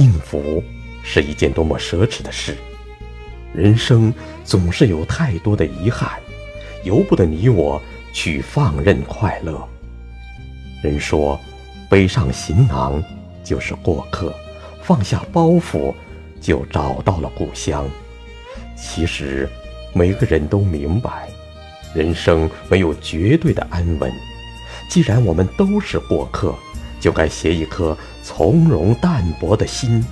幸福是一件多么奢侈的事，人生总是有太多的遗憾，由不得你我去放任快乐。人说，背上行囊就是过客，放下包袱就找到了故乡。其实，每个人都明白，人生没有绝对的安稳。既然我们都是过客，就该携一颗从容淡泊的心，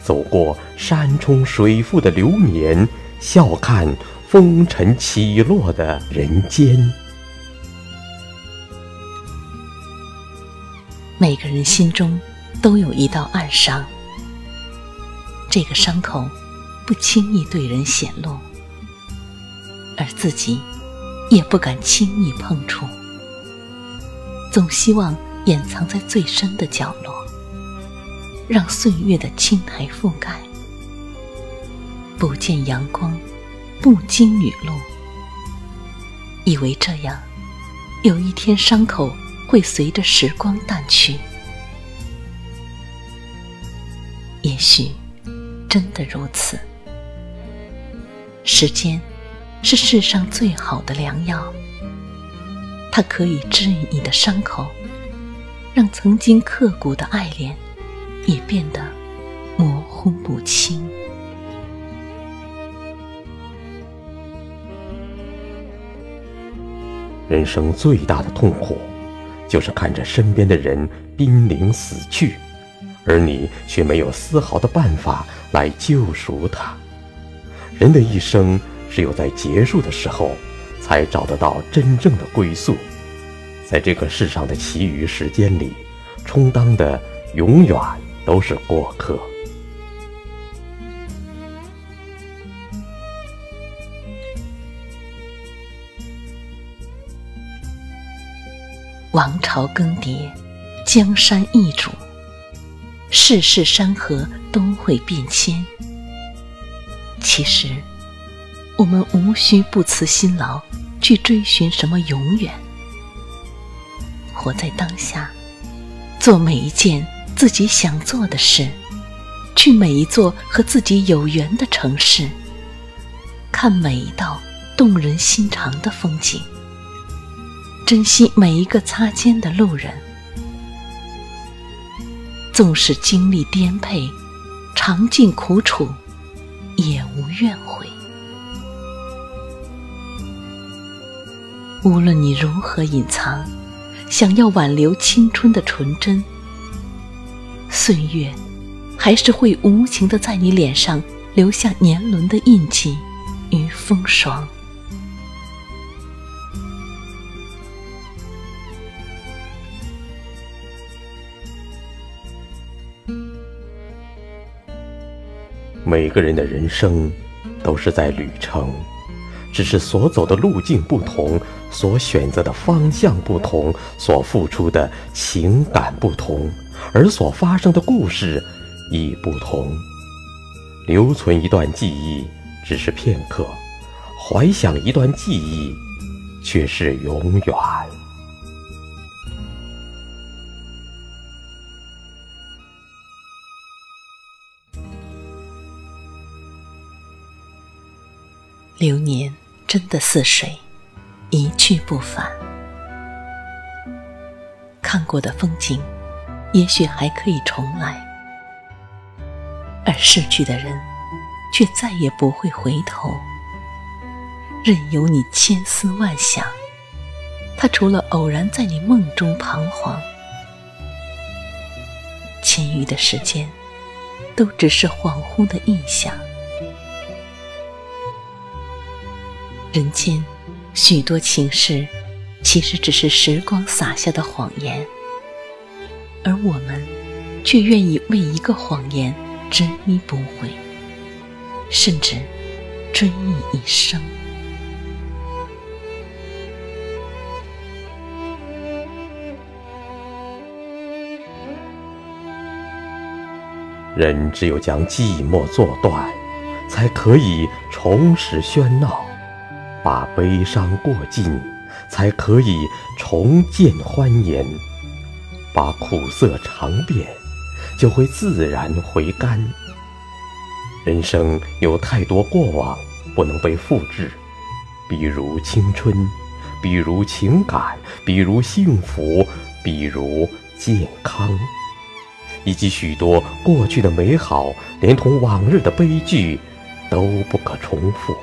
走过山重水复的流年，笑看风尘起落的人间。每个人心中都有一道暗伤，这个伤口不轻易对人显露，而自己也不敢轻易碰触。总希望掩藏在最深的角落，让岁月的青苔覆盖，不见阳光，不经雨露，以为这样，有一天伤口会随着时光淡去。也许真的如此，时间是世上最好的良药。它可以治愈你的伤口，让曾经刻骨的爱恋也变得模糊不清。人生最大的痛苦，就是看着身边的人濒临死去，而你却没有丝毫的办法来救赎他。人的一生，只有在结束的时候。才找得到真正的归宿，在这个世上的其余时间里，充当的永远都是过客。王朝更迭，江山易主，世事山河都会变迁。其实。我们无需不辞辛劳去追寻什么永远，活在当下，做每一件自己想做的事，去每一座和自己有缘的城市，看每一道动人心肠的风景，珍惜每一个擦肩的路人。纵使经历颠沛，尝尽苦楚，也无怨悔。无论你如何隐藏，想要挽留青春的纯真，岁月还是会无情的在你脸上留下年轮的印记与风霜。每个人的人生都是在旅程。只是所走的路径不同，所选择的方向不同，所付出的情感不同，而所发生的故事亦不同。留存一段记忆只是片刻，怀想一段记忆却是永远。流年。真的似水，一去不返。看过的风景，也许还可以重来；而逝去的人，却再也不会回头。任由你千思万想，他除了偶然在你梦中彷徨，其余的时间，都只是恍惚的印象。人间许多情事，其实只是时光撒下的谎言，而我们却愿意为一个谎言执迷不悔，甚至追忆一生。人只有将寂寞做断，才可以重拾喧闹。把悲伤过尽，才可以重见欢颜；把苦涩尝遍，就会自然回甘。人生有太多过往不能被复制，比如青春，比如情感，比如幸福，比如健康，以及许多过去的美好，连同往日的悲剧，都不可重复。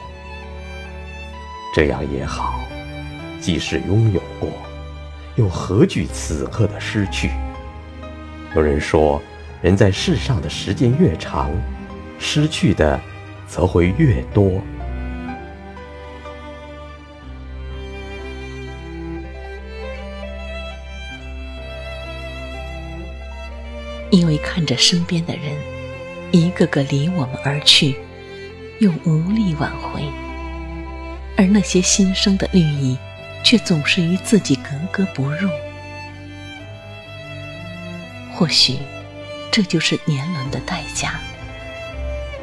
这样也好，即使拥有过，又何惧此刻的失去？有人说，人在世上的时间越长，失去的则会越多。因为看着身边的人一个个离我们而去，又无力挽回，而那些新生的绿意，却总是与自己格格不入。或许，这就是年轮的代价。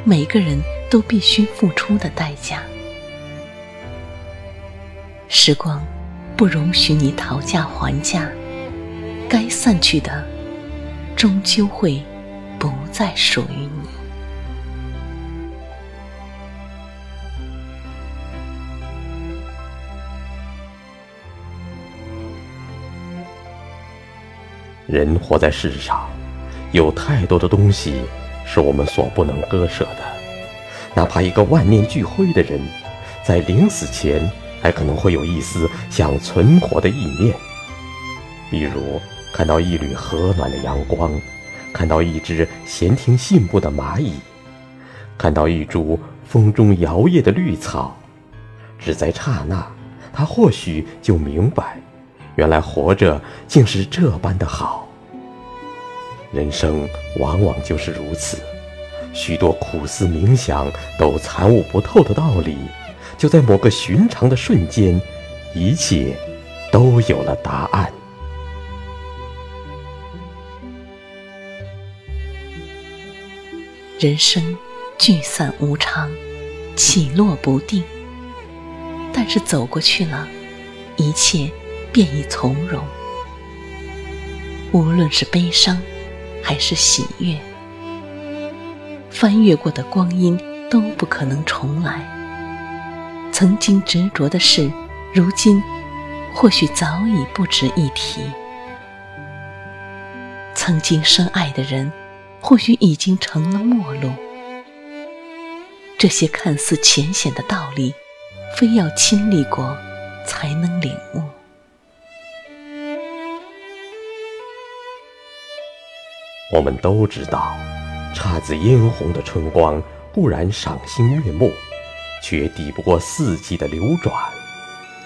每个人都必须付出的代价。时光不容许你讨价还价，该散去的，终究会不再属于你。人活在世上，有太多的东西是我们所不能割舍的。哪怕一个万念俱灰的人，在临死前还可能会有一丝想存活的意念。比如看到一缕和暖的阳光，看到一只闲庭信步的蚂蚁，看到一株风中摇曳的绿草，只在刹那，他或许就明白。原来活着竟是这般的好。人生往往就是如此，许多苦思冥想都参悟不透的道理，就在某个寻常的瞬间，一切都有了答案。人生聚散无常，起落不定，但是走过去了，一切。便已从容。无论是悲伤，还是喜悦，翻越过的光阴都不可能重来。曾经执着的事，如今或许早已不值一提。曾经深爱的人，或许已经成了陌路。这些看似浅显的道理，非要亲历过，才能领悟。我们都知道，姹紫嫣红的春光固然赏心悦目，却抵不过四季的流转。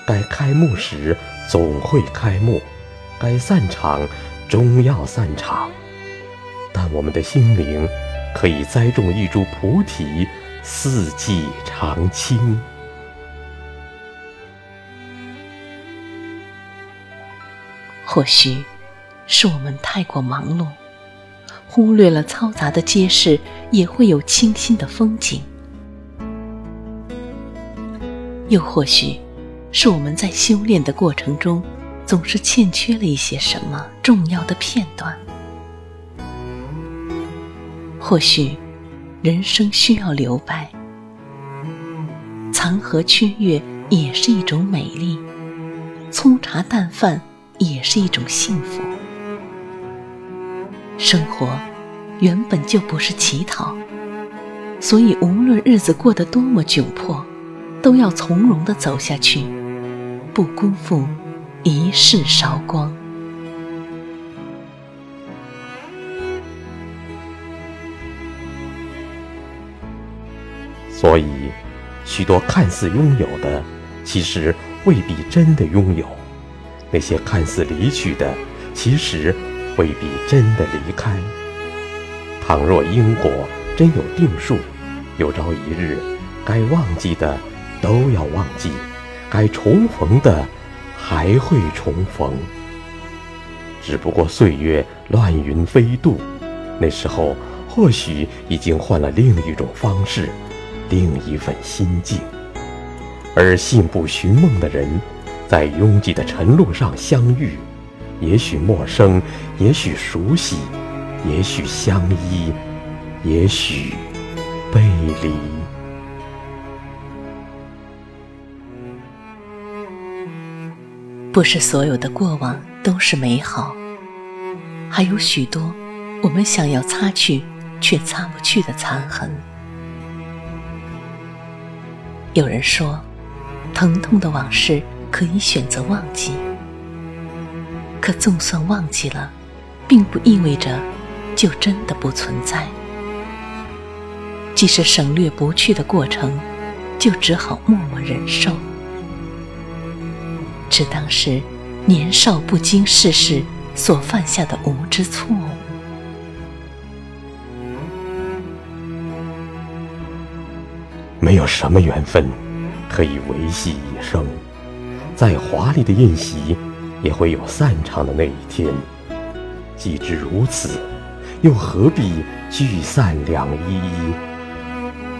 该开幕时总会开幕，该散场终要散场。但我们的心灵可以栽种一株菩提，四季常青。或许是我们太过忙碌。忽略了嘈杂的街市，也会有清新的风景。又或许，是我们在修炼的过程中，总是欠缺了一些什么重要的片段。或许，人生需要留白，残荷缺月也是一种美丽，粗茶淡饭也是一种幸福。生活原本就不是乞讨，所以无论日子过得多么窘迫，都要从容的走下去，不辜负一世韶光。所以，许多看似拥有的，其实未必真的拥有；那些看似离去的，其实……未必真的离开。倘若因果真有定数，有朝一日，该忘记的都要忘记，该重逢的还会重逢。只不过岁月乱云飞渡，那时候或许已经换了另一种方式，另一份心境。而信步寻梦的人，在拥挤的晨路上相遇。也许陌生，也许熟悉，也许相依，也许背离。不是所有的过往都是美好，还有许多我们想要擦去却擦不去的残痕。有人说，疼痛的往事可以选择忘记，可总算忘记了，并不意味着就真的不存在。即使省略不去的过程，就只好默默忍受。只当是年少不经世事所犯下的无知错误。没有什么缘分可以维系一生，再华丽的宴席也会有散场的那一天。既知如此，又何必聚散两依依？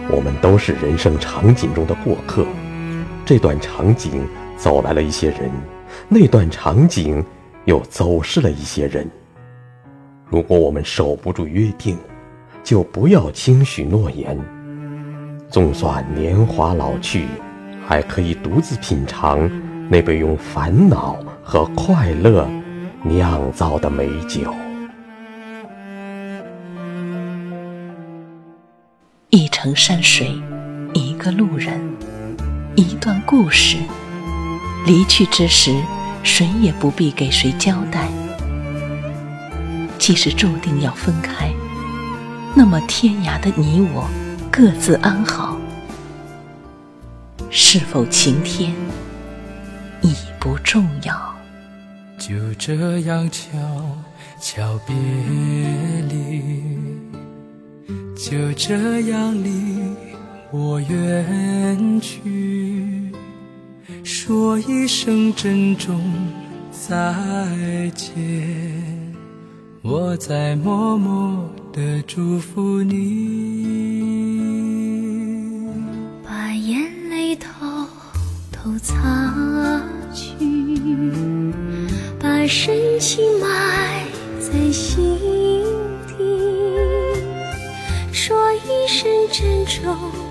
我们都是人生场景中的过客，这段场景。走来了一些人，那段场景又走失了一些人。如果我们守不住约定，就不要轻许诺言。纵算年华老去，还可以独自品尝那杯用烦恼和快乐酿造的美酒。一程山水，一个路人，一段故事。离去之时，谁也不必给谁交代。既是注定要分开，那么天涯的你我各自安好。是否晴天已不重要。就这样悄悄别离，就这样离我远去。说一声珍重再见，我在默默的祝福你。把眼泪偷偷擦去，把深情埋在心底，说一声珍重。